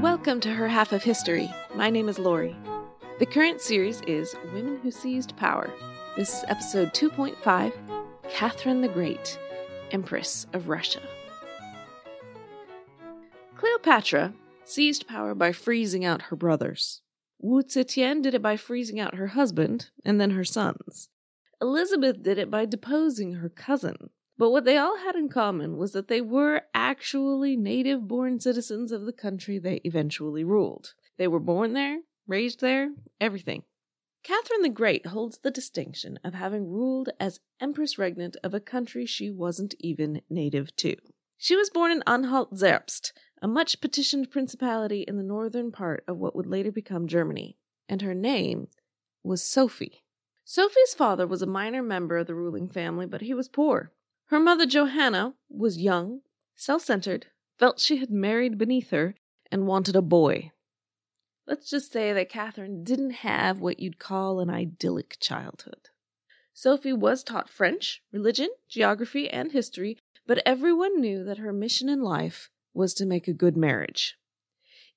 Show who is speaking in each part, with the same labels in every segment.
Speaker 1: Welcome to Her Half of History. My name is Lori. The current series is Women Who Seized Power. This is episode 2.5 Catherine the Great, Empress of Russia. Cleopatra seized power by freezing out her brothers. Wu Zetian did it by freezing out her husband and then her sons. Elizabeth did it by deposing her cousin. But what they all had in common was that they were actually native born citizens of the country they eventually ruled. They were born there, raised there, everything. Catherine the Great holds the distinction of having ruled as Empress Regnant of a country she wasn't even native to. She was born in Anhalt Zerbst, a much petitioned principality in the northern part of what would later become Germany, and her name was Sophie. Sophie's father was a minor member of the ruling family, but he was poor. Her mother, Johanna, was young, self centered, felt she had married beneath her, and wanted a boy. Let's just say that Catherine didn't have what you'd call an idyllic childhood. Sophie was taught French, religion, geography, and history, but everyone knew that her mission in life was to make a good marriage.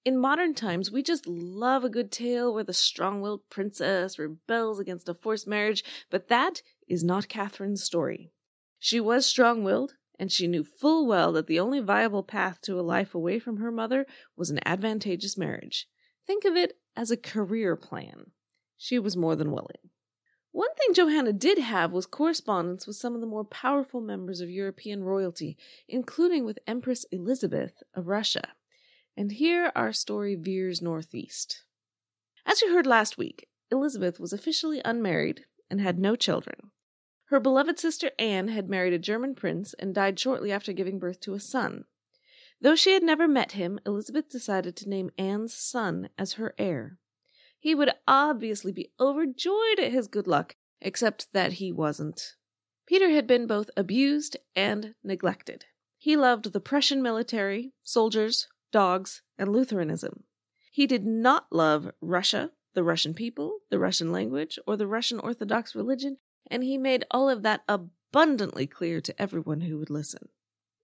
Speaker 1: In modern times, we just love a good tale where the strong willed princess rebels against a forced marriage, but that is not Catherine's story. She was strong willed, and she knew full well that the only viable path to a life away from her mother was an advantageous marriage. Think of it as a career plan. She was more than willing. One thing Johanna did have was correspondence with some of the more powerful members of European royalty, including with Empress Elizabeth of Russia. And here our story veers northeast. As you heard last week, Elizabeth was officially unmarried and had no children. Her beloved sister Anne had married a German prince and died shortly after giving birth to a son. Though she had never met him, Elizabeth decided to name Anne's son as her heir. He would obviously be overjoyed at his good luck, except that he wasn't. Peter had been both abused and neglected. He loved the Prussian military, soldiers, dogs, and Lutheranism. He did not love Russia, the Russian people, the Russian language, or the Russian Orthodox religion, and he made all of that abundantly clear to everyone who would listen.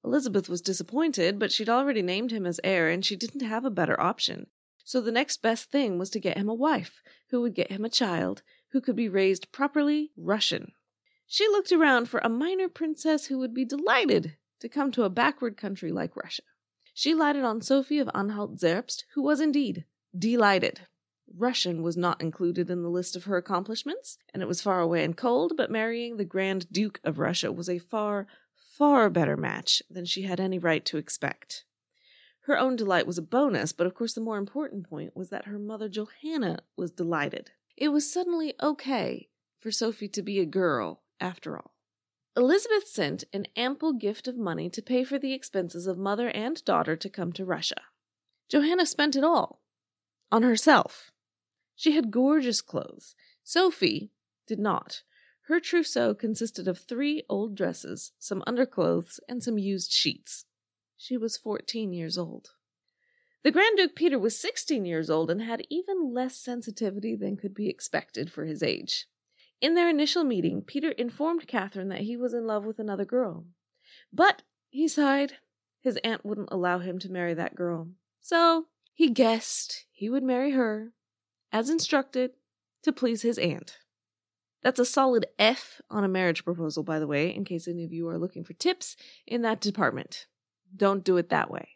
Speaker 1: Elizabeth was disappointed, but she'd already named him as heir, and she didn't have a better option. So the next best thing was to get him a wife, who would get him a child, who could be raised properly Russian. She looked around for a minor princess who would be delighted to come to a backward country like Russia. She lighted on Sophie of Anhalt Zerbst, who was indeed delighted. Russian was not included in the list of her accomplishments, and it was far away and cold, but marrying the Grand Duke of Russia was a far, far better match than she had any right to expect. Her own delight was a bonus, but of course the more important point was that her mother Johanna was delighted. It was suddenly okay for Sophie to be a girl, after all. Elizabeth sent an ample gift of money to pay for the expenses of mother and daughter to come to Russia. Johanna spent it all on herself. She had gorgeous clothes. Sophie did not. Her trousseau consisted of three old dresses, some underclothes, and some used sheets. She was fourteen years old. The Grand Duke Peter was sixteen years old and had even less sensitivity than could be expected for his age. In their initial meeting, Peter informed Catherine that he was in love with another girl. But, he sighed, his aunt wouldn't allow him to marry that girl. So, he guessed he would marry her as instructed, to please his aunt. That's a solid F on a marriage proposal, by the way, in case any of you are looking for tips in that department. Don't do it that way.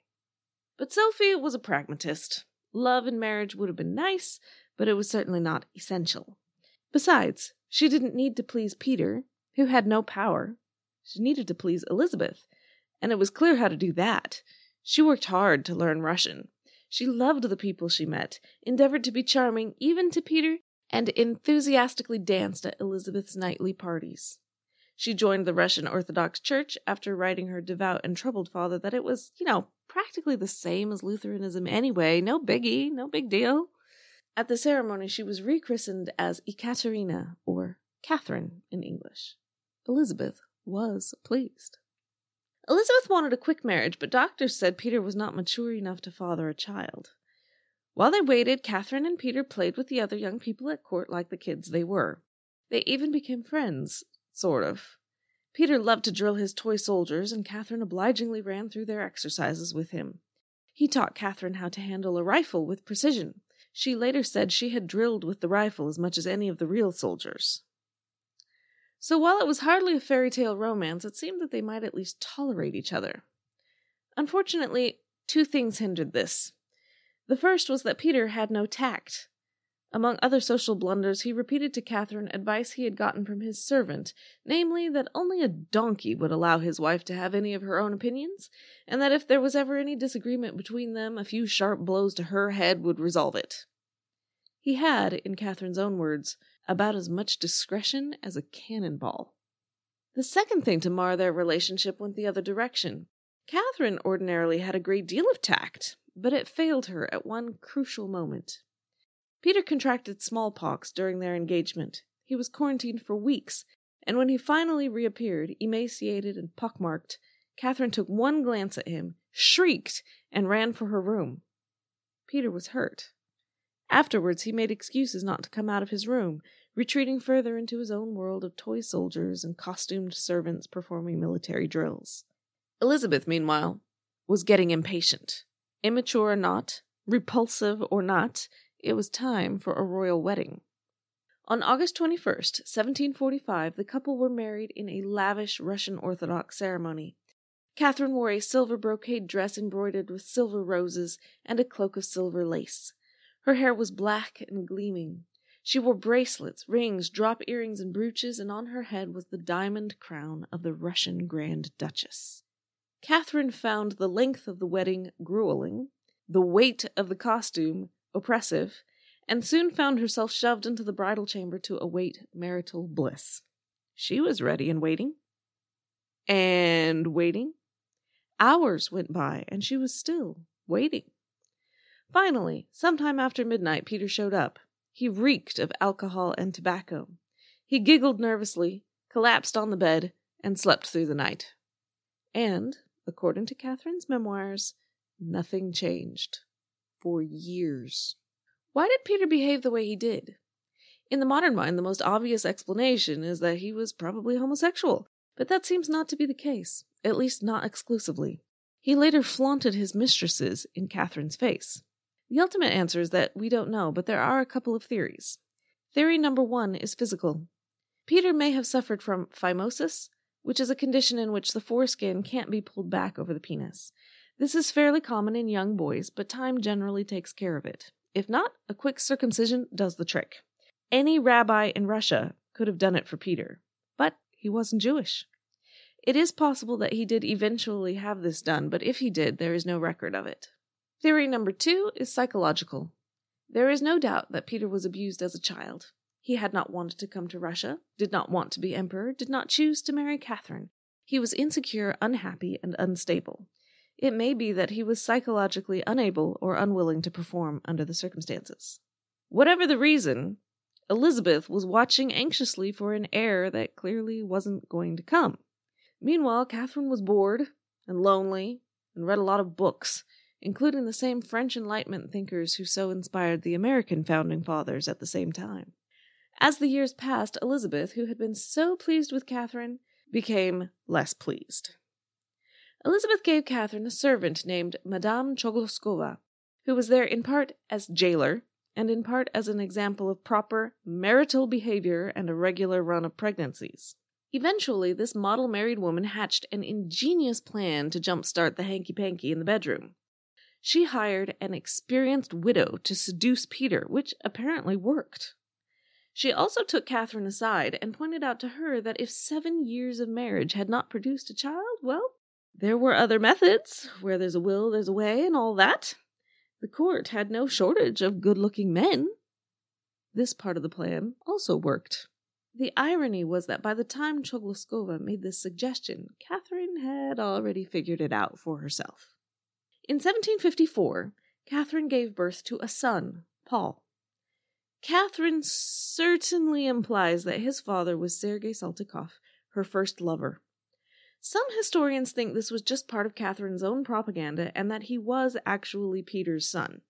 Speaker 1: But Sophie was a pragmatist. Love and marriage would have been nice, but it was certainly not essential. Besides, she didn't need to please Peter, who had no power. She needed to please Elizabeth, and it was clear how to do that. She worked hard to learn Russian, she loved the people she met, endeavored to be charming even to Peter, and enthusiastically danced at Elizabeth's nightly parties. She joined the Russian Orthodox Church after writing her devout and troubled father that it was, you know, practically the same as Lutheranism anyway, no biggie, no big deal. At the ceremony, she was rechristened as Ekaterina, or Catherine in English. Elizabeth was pleased. Elizabeth wanted a quick marriage, but doctors said Peter was not mature enough to father a child. While they waited, Catherine and Peter played with the other young people at court like the kids they were. They even became friends, sort of. Peter loved to drill his toy soldiers, and Catherine obligingly ran through their exercises with him. He taught Catherine how to handle a rifle with precision. She later said she had drilled with the rifle as much as any of the real soldiers. So while it was hardly a fairy tale romance, it seemed that they might at least tolerate each other. Unfortunately, two things hindered this. The first was that Peter had no tact. Among other social blunders, he repeated to Catherine advice he had gotten from his servant, namely, that only a donkey would allow his wife to have any of her own opinions, and that if there was ever any disagreement between them, a few sharp blows to her head would resolve it. He had, in Catherine's own words, about as much discretion as a cannon ball. The second thing to mar their relationship went the other direction. Catherine ordinarily had a great deal of tact, but it failed her at one crucial moment. Peter contracted smallpox during their engagement. He was quarantined for weeks, and when he finally reappeared, emaciated and pockmarked, Catherine took one glance at him, shrieked, and ran for her room. Peter was hurt. Afterwards, he made excuses not to come out of his room, retreating further into his own world of toy soldiers and costumed servants performing military drills. Elizabeth, meanwhile, was getting impatient. Immature or not, repulsive or not, it was time for a royal wedding. On August 21st, 1745, the couple were married in a lavish Russian Orthodox ceremony. Catherine wore a silver brocade dress embroidered with silver roses and a cloak of silver lace. Her hair was black and gleaming. She wore bracelets, rings, drop earrings, and brooches, and on her head was the diamond crown of the Russian Grand Duchess. Catherine found the length of the wedding grueling, the weight of the costume oppressive, and soon found herself shoved into the bridal chamber to await marital bliss. She was ready and waiting. And waiting. Hours went by, and she was still waiting. Finally, sometime after midnight, Peter showed up. He reeked of alcohol and tobacco. He giggled nervously, collapsed on the bed, and slept through the night. And, according to Catherine's memoirs, nothing changed for years. Why did Peter behave the way he did? In the modern mind, the most obvious explanation is that he was probably homosexual, but that seems not to be the case, at least not exclusively. He later flaunted his mistresses in Catherine's face. The ultimate answer is that we don't know, but there are a couple of theories. Theory number one is physical. Peter may have suffered from phimosis, which is a condition in which the foreskin can't be pulled back over the penis. This is fairly common in young boys, but time generally takes care of it. If not, a quick circumcision does the trick. Any rabbi in Russia could have done it for Peter, but he wasn't Jewish. It is possible that he did eventually have this done, but if he did, there is no record of it. Theory number two is psychological. There is no doubt that Peter was abused as a child. He had not wanted to come to Russia, did not want to be emperor, did not choose to marry Catherine. He was insecure, unhappy, and unstable. It may be that he was psychologically unable or unwilling to perform under the circumstances. Whatever the reason, Elizabeth was watching anxiously for an heir that clearly wasn't going to come. Meanwhile, Catherine was bored and lonely and read a lot of books, including the same French Enlightenment thinkers who so inspired the American founding fathers at the same time. As the years passed, Elizabeth, who had been so pleased with Catherine, became less pleased. Elizabeth gave Catherine a servant named Madame Chogloskova, who was there in part as jailer and in part as an example of proper marital behavior and a regular run of pregnancies. Eventually, this model married woman hatched an ingenious plan to jumpstart the hanky panky in the bedroom. She hired an experienced widow to seduce Peter, which apparently worked. She also took Catherine aside and pointed out to her that if seven years of marriage had not produced a child, well, there were other methods. Where there's a will, there's a way, and all that. The court had no shortage of good looking men. This part of the plan also worked. The irony was that by the time Chogloskova made this suggestion, Catherine had already figured it out for herself. In 1754, Catherine gave birth to a son, Paul. Catherine certainly implies that his father was Sergei Saltykov, her first lover. Some historians think this was just part of Catherine's own propaganda and that he was actually Peter's son.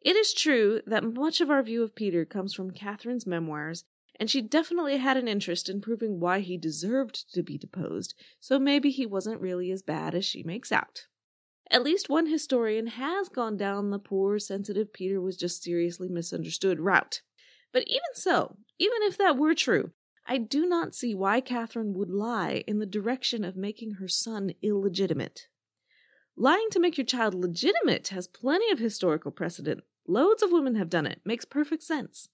Speaker 1: It is true that much of our view of Peter comes from Catherine's memoirs, and she definitely had an interest in proving why he deserved to be deposed, so maybe he wasn't really as bad as she makes out. At least one historian has gone down the poor, sensitive Peter was just seriously misunderstood route. But even so, even if that were true, I do not see why Catherine would lie in the direction of making her son illegitimate. Lying to make your child legitimate has plenty of historical precedent. Loads of women have done it. Makes perfect sense.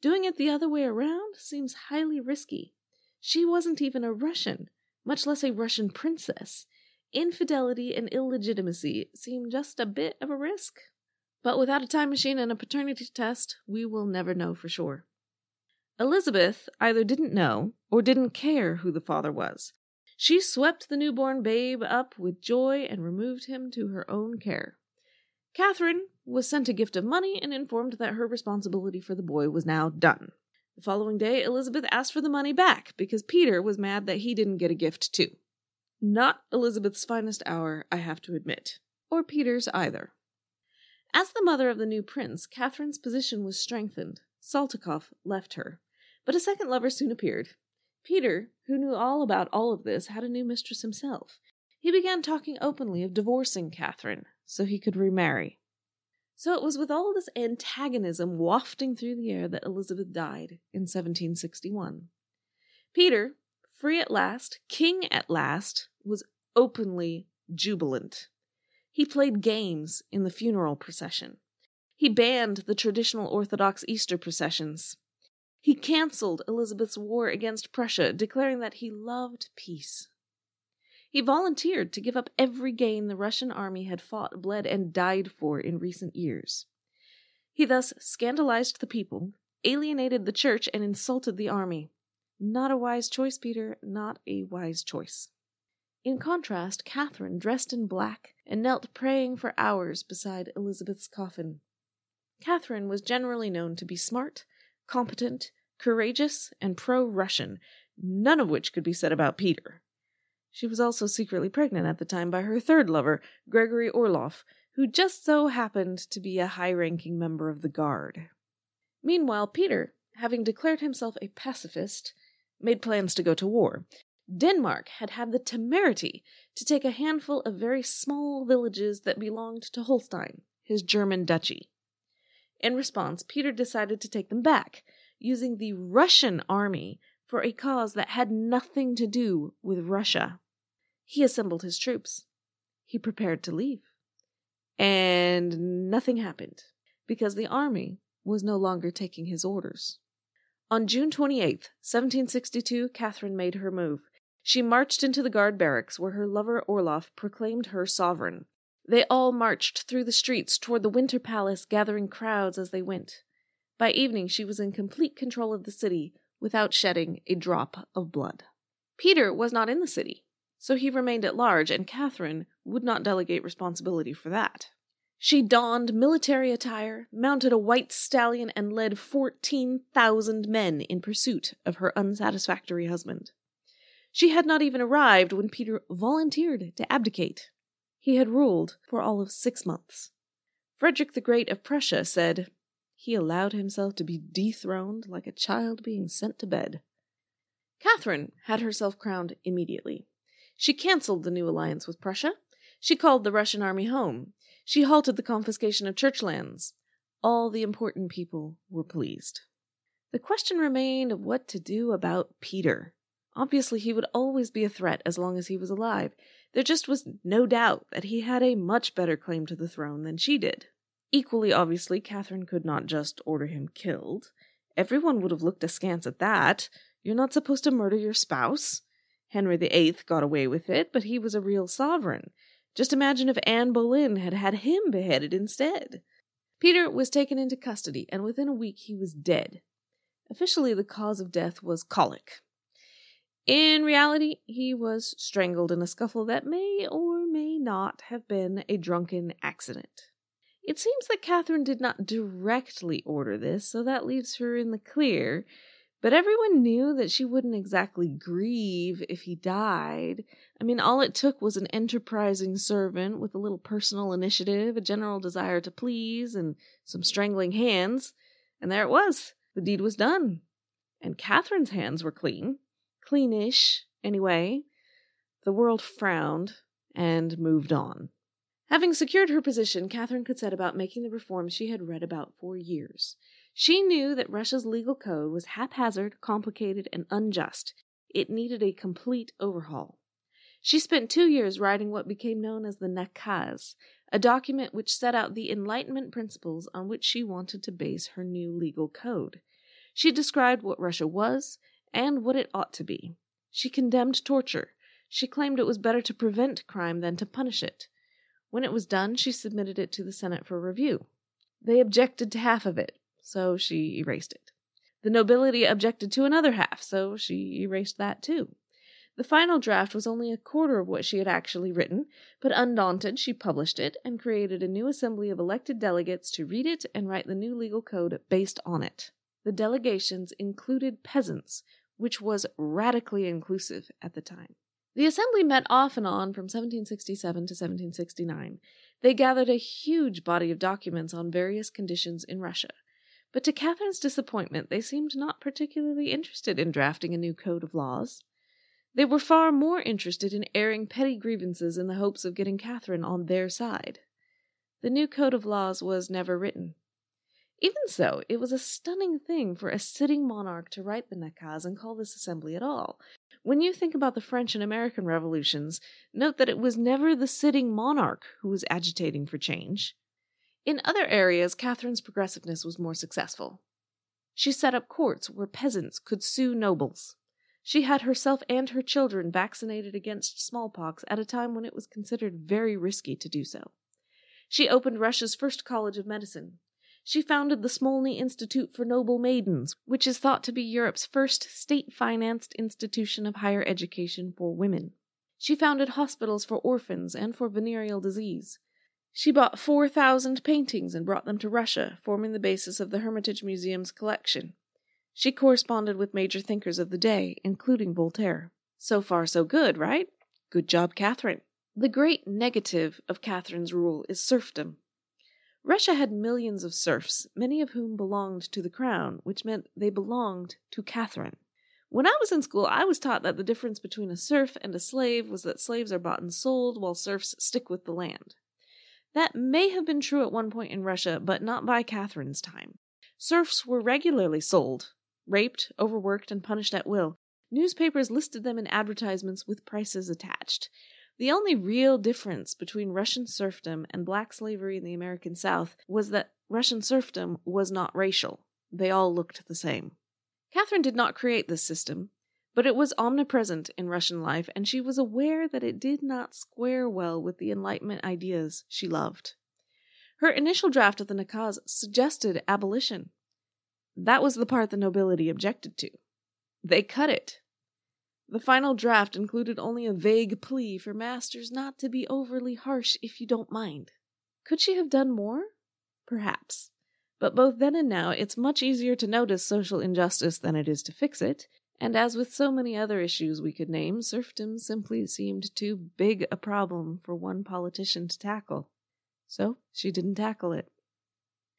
Speaker 1: Doing it the other way around seems highly risky. She wasn't even a Russian, much less a Russian princess. Infidelity and illegitimacy seem just a bit of a risk. But without a time machine and a paternity test, we will never know for sure. Elizabeth either didn't know or didn't care who the father was. She swept the newborn babe up with joy and removed him to her own care. Catherine was sent a gift of money and informed that her responsibility for the boy was now done. The following day, Elizabeth asked for the money back because Peter was mad that he didn't get a gift too. Not Elizabeth's finest hour, I have to admit, or Peter's either. As the mother of the new prince, Catherine's position was strengthened. Saltykov left her. But a second lover soon appeared. Peter, who knew all about all of this, had a new mistress himself. He began talking openly of divorcing Catherine so he could remarry. So it was with all this antagonism wafting through the air that Elizabeth died in 1761. Peter, free at last, king at last, was openly jubilant. He played games in the funeral procession. He banned the traditional Orthodox Easter processions. He cancelled Elizabeth's war against Prussia, declaring that he loved peace. He volunteered to give up every gain the Russian army had fought, bled, and died for in recent years. He thus scandalized the people, alienated the church, and insulted the army. Not a wise choice, Peter, not a wise choice. In contrast, Catherine, dressed in black, and knelt praying for hours beside Elizabeth's coffin. Catherine was generally known to be smart, competent, courageous, and pro Russian, none of which could be said about Peter. She was also secretly pregnant at the time by her third lover, Gregory Orloff, who just so happened to be a high ranking member of the Guard. Meanwhile, Peter, having declared himself a pacifist, made plans to go to war. Denmark had had the temerity to take a handful of very small villages that belonged to Holstein, his German duchy. In response, Peter decided to take them back, using the Russian army for a cause that had nothing to do with Russia. He assembled his troops. He prepared to leave. And nothing happened because the army was no longer taking his orders. On June 28, 1762, Catherine made her move. She marched into the guard barracks where her lover Orloff proclaimed her sovereign. They all marched through the streets toward the Winter Palace, gathering crowds as they went. By evening, she was in complete control of the city without shedding a drop of blood. Peter was not in the city, so he remained at large, and Catherine would not delegate responsibility for that. She donned military attire, mounted a white stallion, and led 14,000 men in pursuit of her unsatisfactory husband. She had not even arrived when Peter volunteered to abdicate. He had ruled for all of six months. Frederick the Great of Prussia said, He allowed himself to be dethroned like a child being sent to bed. Catherine had herself crowned immediately. She cancelled the new alliance with Prussia. She called the Russian army home. She halted the confiscation of church lands. All the important people were pleased. The question remained of what to do about Peter. Obviously, he would always be a threat as long as he was alive. There just was no doubt that he had a much better claim to the throne than she did. Equally obviously, Catherine could not just order him killed. Everyone would have looked askance at that. You're not supposed to murder your spouse. Henry VIII got away with it, but he was a real sovereign. Just imagine if Anne Boleyn had had him beheaded instead. Peter was taken into custody, and within a week he was dead. Officially, the cause of death was colic. In reality, he was strangled in a scuffle that may or may not have been a drunken accident. It seems that Catherine did not directly order this, so that leaves her in the clear. But everyone knew that she wouldn't exactly grieve if he died. I mean, all it took was an enterprising servant with a little personal initiative, a general desire to please, and some strangling hands, and there it was. The deed was done. And Catherine's hands were clean cleanish, anyway. The world frowned and moved on. Having secured her position, Catherine could set about making the reforms she had read about for years. She knew that Russia's legal code was haphazard, complicated, and unjust. It needed a complete overhaul. She spent two years writing what became known as the Nakaz, a document which set out the Enlightenment principles on which she wanted to base her new legal code. She described what Russia was and what it ought to be. She condemned torture. She claimed it was better to prevent crime than to punish it. When it was done, she submitted it to the Senate for review. They objected to half of it, so she erased it. The nobility objected to another half, so she erased that too. The final draft was only a quarter of what she had actually written, but undaunted, she published it and created a new assembly of elected delegates to read it and write the new legal code based on it. The delegations included peasants, which was radically inclusive at the time. The assembly met off and on from 1767 to 1769. They gathered a huge body of documents on various conditions in Russia. But to Catherine's disappointment, they seemed not particularly interested in drafting a new code of laws. They were far more interested in airing petty grievances in the hopes of getting Catherine on their side. The new code of laws was never written. Even so, it was a stunning thing for a sitting monarch to write the Nakaz and call this assembly at all. When you think about the French and American revolutions, note that it was never the sitting monarch who was agitating for change. In other areas, Catherine's progressiveness was more successful. She set up courts where peasants could sue nobles. She had herself and her children vaccinated against smallpox at a time when it was considered very risky to do so. She opened Russia's first college of medicine. She founded the Smolny Institute for Noble Maidens, which is thought to be Europe's first state financed institution of higher education for women. She founded hospitals for orphans and for venereal disease. She bought 4,000 paintings and brought them to Russia, forming the basis of the Hermitage Museum's collection. She corresponded with major thinkers of the day, including Voltaire. So far, so good, right? Good job, Catherine. The great negative of Catherine's rule is serfdom. Russia had millions of serfs, many of whom belonged to the crown, which meant they belonged to Catherine. When I was in school, I was taught that the difference between a serf and a slave was that slaves are bought and sold, while serfs stick with the land. That may have been true at one point in Russia, but not by Catherine's time. Serfs were regularly sold, raped, overworked, and punished at will. Newspapers listed them in advertisements with prices attached. The only real difference between Russian serfdom and black slavery in the American South was that Russian serfdom was not racial. They all looked the same. Catherine did not create this system, but it was omnipresent in Russian life, and she was aware that it did not square well with the Enlightenment ideas she loved. Her initial draft of the Nakaz suggested abolition, that was the part the nobility objected to. They cut it. The final draft included only a vague plea for masters not to be overly harsh if you don't mind. Could she have done more? Perhaps. But both then and now, it's much easier to notice social injustice than it is to fix it, and as with so many other issues we could name, serfdom simply seemed too big a problem for one politician to tackle. So she didn't tackle it.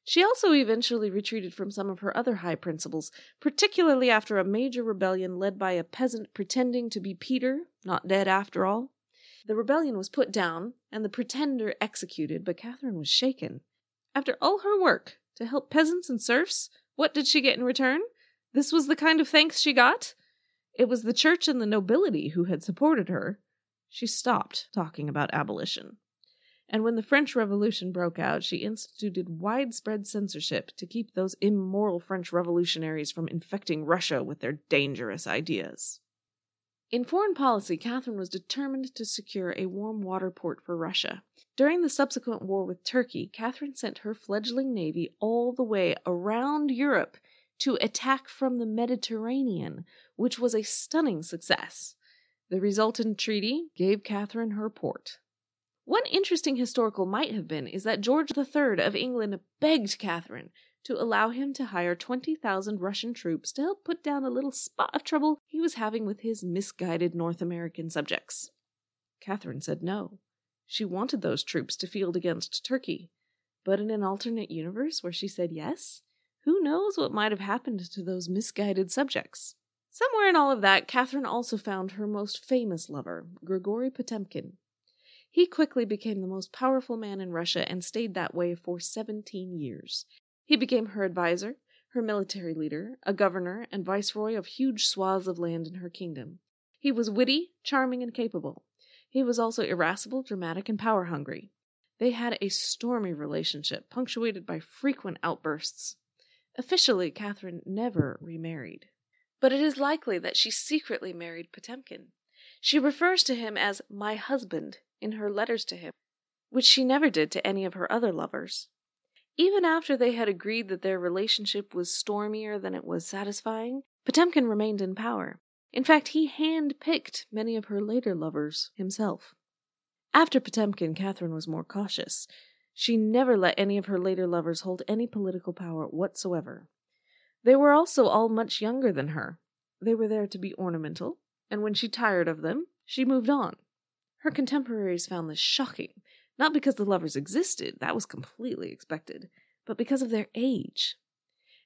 Speaker 1: She also eventually retreated from some of her other high principles, particularly after a major rebellion led by a peasant pretending to be Peter, not dead after all. The rebellion was put down, and the pretender executed, but Catherine was shaken. After all her work to help peasants and serfs, what did she get in return? This was the kind of thanks she got? It was the church and the nobility who had supported her. She stopped talking about abolition and when the French Revolution broke out, she instituted widespread censorship to keep those immoral French revolutionaries from infecting Russia with their dangerous ideas. In foreign policy, Catherine was determined to secure a warm water port for Russia. During the subsequent war with Turkey, Catherine sent her fledgling navy all the way around Europe to attack from the Mediterranean, which was a stunning success. The resultant treaty gave Catherine her port. One interesting historical might have been is that George III of England begged Catherine to allow him to hire 20,000 Russian troops to help put down a little spot of trouble he was having with his misguided North American subjects. Catherine said no. She wanted those troops to field against Turkey. But in an alternate universe where she said yes, who knows what might have happened to those misguided subjects? Somewhere in all of that, Catherine also found her most famous lover, Grigory Potemkin, He quickly became the most powerful man in Russia and stayed that way for 17 years. He became her advisor, her military leader, a governor, and viceroy of huge swaths of land in her kingdom. He was witty, charming, and capable. He was also irascible, dramatic, and power hungry. They had a stormy relationship, punctuated by frequent outbursts. Officially, Catherine never remarried. But it is likely that she secretly married Potemkin. She refers to him as my husband in her letters to him, which she never did to any of her other lovers. Even after they had agreed that their relationship was stormier than it was satisfying, Potemkin remained in power. In fact, he hand picked many of her later lovers himself. After Potemkin, Catherine was more cautious. She never let any of her later lovers hold any political power whatsoever. They were also all much younger than her. They were there to be ornamental, and when she tired of them, she moved on. Her contemporaries found this shocking, not because the lovers existed, that was completely expected, but because of their age.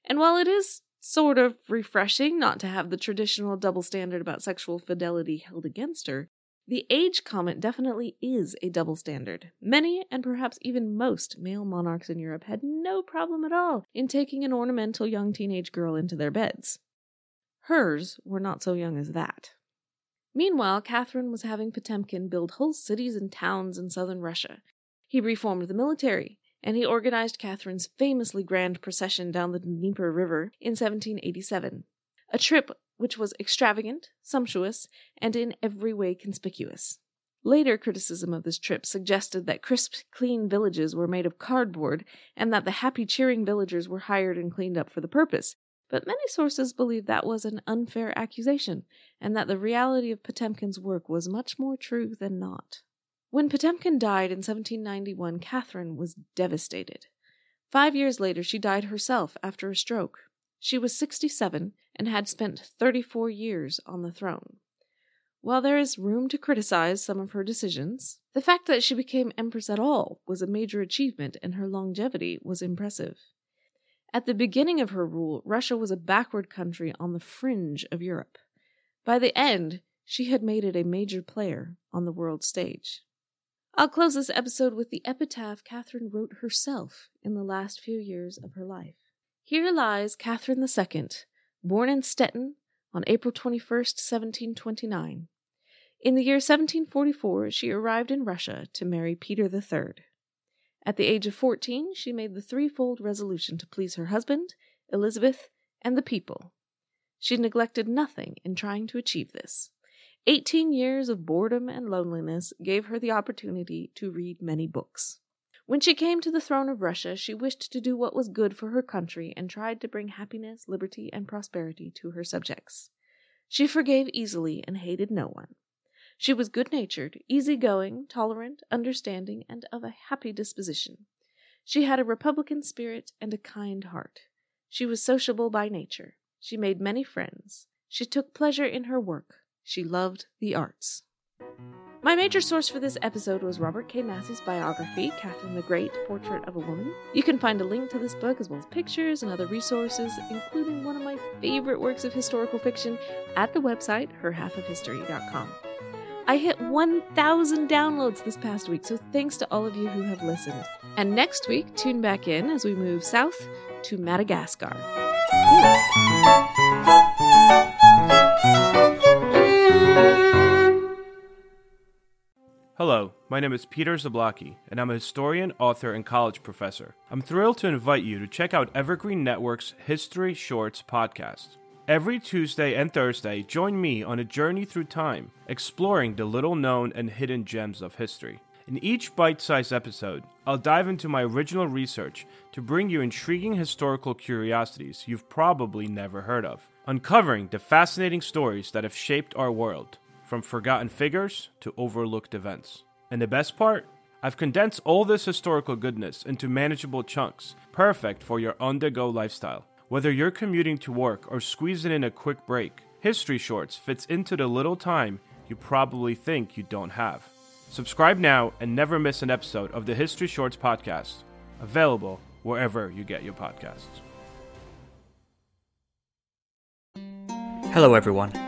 Speaker 1: And while it is sort of refreshing not to have the traditional double standard about sexual fidelity held against her, the age comment definitely is a double standard. Many, and perhaps even most, male monarchs in Europe had no problem at all in taking an ornamental young teenage girl into their beds. Hers were not so young as that. Meanwhile, Catherine was having Potemkin build whole cities and towns in southern Russia. He reformed the military, and he organized Catherine's famously grand procession down the Dnieper River in 1787, a trip which was extravagant, sumptuous, and in every way conspicuous. Later criticism of this trip suggested that crisp, clean villages were made of cardboard and that the happy, cheering villagers were hired and cleaned up for the purpose, but many sources believe that was an unfair accusation and that the reality of Potemkin's work was much more true than not. When Potemkin died in 1791, Catherine was devastated. Five years later, she died herself after a stroke. She was 67 and had spent 34 years on the throne. While there is room to criticize some of her decisions, the fact that she became empress at all was a major achievement and her longevity was impressive. At the beginning of her rule, Russia was a backward country on the fringe of Europe. By the end, she had made it a major player on the world stage. I'll close this episode with the epitaph Catherine wrote herself in the last few years of her life. Here lies Catherine II, born in Stettin on April 21, 1729. In the year 1744, she arrived in Russia to marry Peter III. At the age of 14, she made the threefold resolution to please her husband, Elizabeth, and the people. She neglected nothing in trying to achieve this. Eighteen years of boredom and loneliness gave her the opportunity to read many books. When she came to the throne of Russia, she wished to do what was good for her country and tried to bring happiness, liberty, and prosperity to her subjects. She forgave easily and hated no one. She was good natured, easy going, tolerant, understanding, and of a happy disposition. She had a republican spirit and a kind heart. She was sociable by nature. She made many friends. She took pleasure in her work. She loved the arts. My major source for this episode was Robert K. Massie's biography, Catherine the Great Portrait of a Woman. You can find a link to this book as well as pictures and other resources, including one of my favorite works of historical fiction, at the website herhalfofhistory.com. I hit 1,000 downloads this past week, so thanks to all of you who have listened. And next week, tune back in as we move south to Madagascar.
Speaker 2: Hello, my name is Peter Zablocki, and I'm a historian, author, and college professor. I'm thrilled to invite you to check out Evergreen Network's History Shorts podcast. Every Tuesday and Thursday, join me on a journey through time, exploring the little known and hidden gems of history. In each bite sized episode, I'll dive into my original research to bring you intriguing historical curiosities you've probably never heard of, uncovering the fascinating stories that have shaped our world from forgotten figures to overlooked events. And the best part? I've condensed all this historical goodness into manageable chunks, perfect for your on the go lifestyle. Whether you're commuting to work or squeezing in a quick break, History Shorts fits into the little time you probably think you don't have. Subscribe now and never miss an episode of the History Shorts podcast, available wherever you get your podcasts.
Speaker 3: Hello, everyone.